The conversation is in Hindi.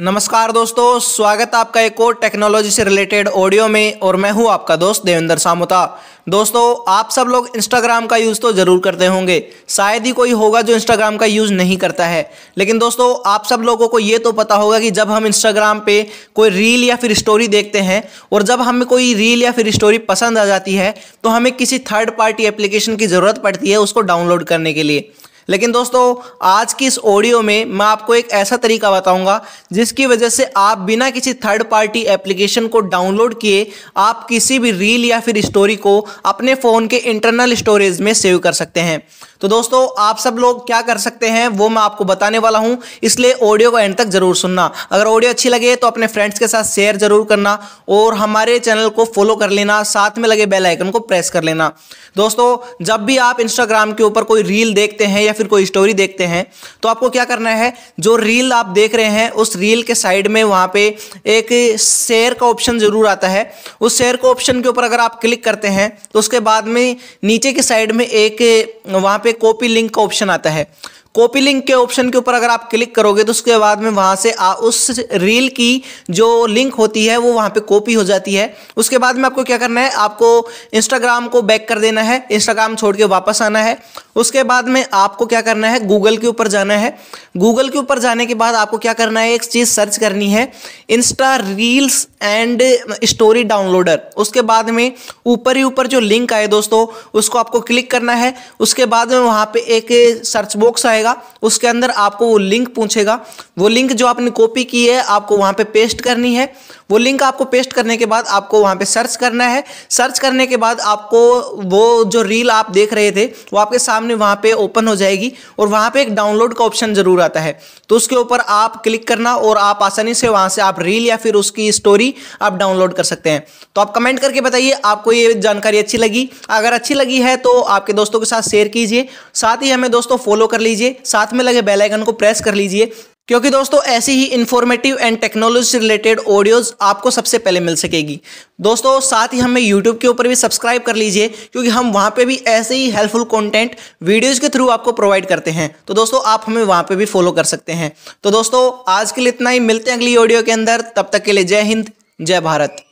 नमस्कार दोस्तों, स्वागत आपका एक और टेक्नोलॉजी से रिलेटेड ऑडियो में और मैं हूँ आपका दोस्त देवेंद्र सामुता। दोस्तों, आप सब लोग इंस्टाग्राम का यूज़ तो ज़रूर करते होंगे। शायद ही कोई होगा जो इंस्टाग्राम का यूज़ नहीं करता है। लेकिन दोस्तों, आप सब लोगों को ये तो पता होगा कि जब हम इंस्टाग्राम पे कोई रील या फिर स्टोरी देखते हैं और जब हमें कोई रील या फिर स्टोरी पसंद आ जाती है तो हमें किसी थर्ड पार्टी एप्लीकेशन की ज़रूरत पड़ती है उसको डाउनलोड करने के लिए। लेकिन दोस्तों, आज की इस ऑडियो में मैं आपको एक ऐसा तरीका बताऊँगा, जिसकी वजह से आप बिना किसी थर्ड पार्टी एप्लीकेशन को डाउनलोड किए, आप किसी भी रील या फिर स्टोरी को अपने फ़ोन के इंटरनल स्टोरेज में सेव कर सकते हैं। तो दोस्तों, आप सब लोग क्या कर सकते हैं, वो मैं आपको बताने वाला हूँ, इसलिए ऑडियो को एंड तक ज़रूर सुनना। अगर ऑडियो अच्छी लगे तो अपने फ्रेंड्स के साथ शेयर ज़रूर करना और हमारे चैनल को फॉलो कर लेना, साथ में लगे बेल आइकन को प्रेस कर लेना। दोस्तों, जब भी आप इंस्टाग्राम के ऊपर कोई रील देखते हैं या फिर कोई स्टोरी देखते हैं तो आपको क्या करना है जो रील आप देख रहे हैं उस रील के साइड में वहाँ पे एक शेयर का ऑप्शन ज़रूर आता है। उस शेयर का ऑप्शन के ऊपर अगर आप क्लिक करते हैं तो उसके बाद में नीचे की साइड में एक वहाँ पे कॉपी लिंक का ऑप्शन आता है। कॉपी लिंक के ऑप्शन के ऊपर अगर आप क्लिक करोगे तो उसके बाद में वहाँ से आ, उस रील की जो लिंक होती है वो वहाँ पे कॉपी हो जाती है। उसके बाद में आपको क्या करना है आपको इंस्टाग्राम को बैक कर देना है। इंस्टाग्राम छोड़ के वापस आना है। उसके बाद में आपको क्या करना है? गूगल के ऊपर जाना है। गूगल के ऊपर जाने के बाद आपको क्या करना है? एक चीज़ सर्च करनी है। Insta reels and story downloader उसके बाद में ऊपर ही ऊपर जो लिंक आए दोस्तों, उसको आपको क्लिक करना है। उसके बाद में वहाँ पे एक सर्च बॉक्स आएगा। उसके अंदर आपको वो लिंक पूछेगा। वो लिंक जो आपने कॉपी की है, आपको वहाँ पे पेस्ट करनी है। वो लिंक आपको पेस्ट करने के बाद आपको वहाँ पर सर्च करना है। सर्च करने के बाद आपको वो जो रील आप देख रहे थे, वो आपके सामने वहाँ पे ओपन हो जाएगी और वहाँ पे एक डाउनलोड का ऑप्शन ज़रूर आता है। तो उसके ऊपर आप क्लिक करना और आप आसानी से वहाँ से आप रील या फिर उसकी स्टोरी आप डाउनलोड कर सकते हैं। तो आप कमेंट करके बताइए, आपको ये जानकारी अच्छी लगी? अगर अच्छी लगी है तो आपके दोस्तों के साथ शेयर कीजिए। साथ ही हमें दोस्तों फॉलो कर लीजिए। साथ में लगे बेलाइकन को प्रेस कर लीजिए। क्योंकि दोस्तों, ऐसी ही informative and technology related audios आपको सबसे पहले मिल सकेगी। दोस्तों, साथ ही हमें यूट्यूब के ऊपर भी सब्सक्राइब कर लीजिए, क्योंकि हम वहाँ पे भी ऐसे ही हेल्पफुल कंटेंट वीडियोज़ के थ्रू आपको प्रोवाइड करते हैं। तो दोस्तों, आप हमें वहाँ पे भी फॉलो कर सकते हैं। तो दोस्तों, आज के लिए इतना ही, मिलते हैं अगली ऑडियो के अंदर। तब तक के लिए जय हिंद, जय भारत।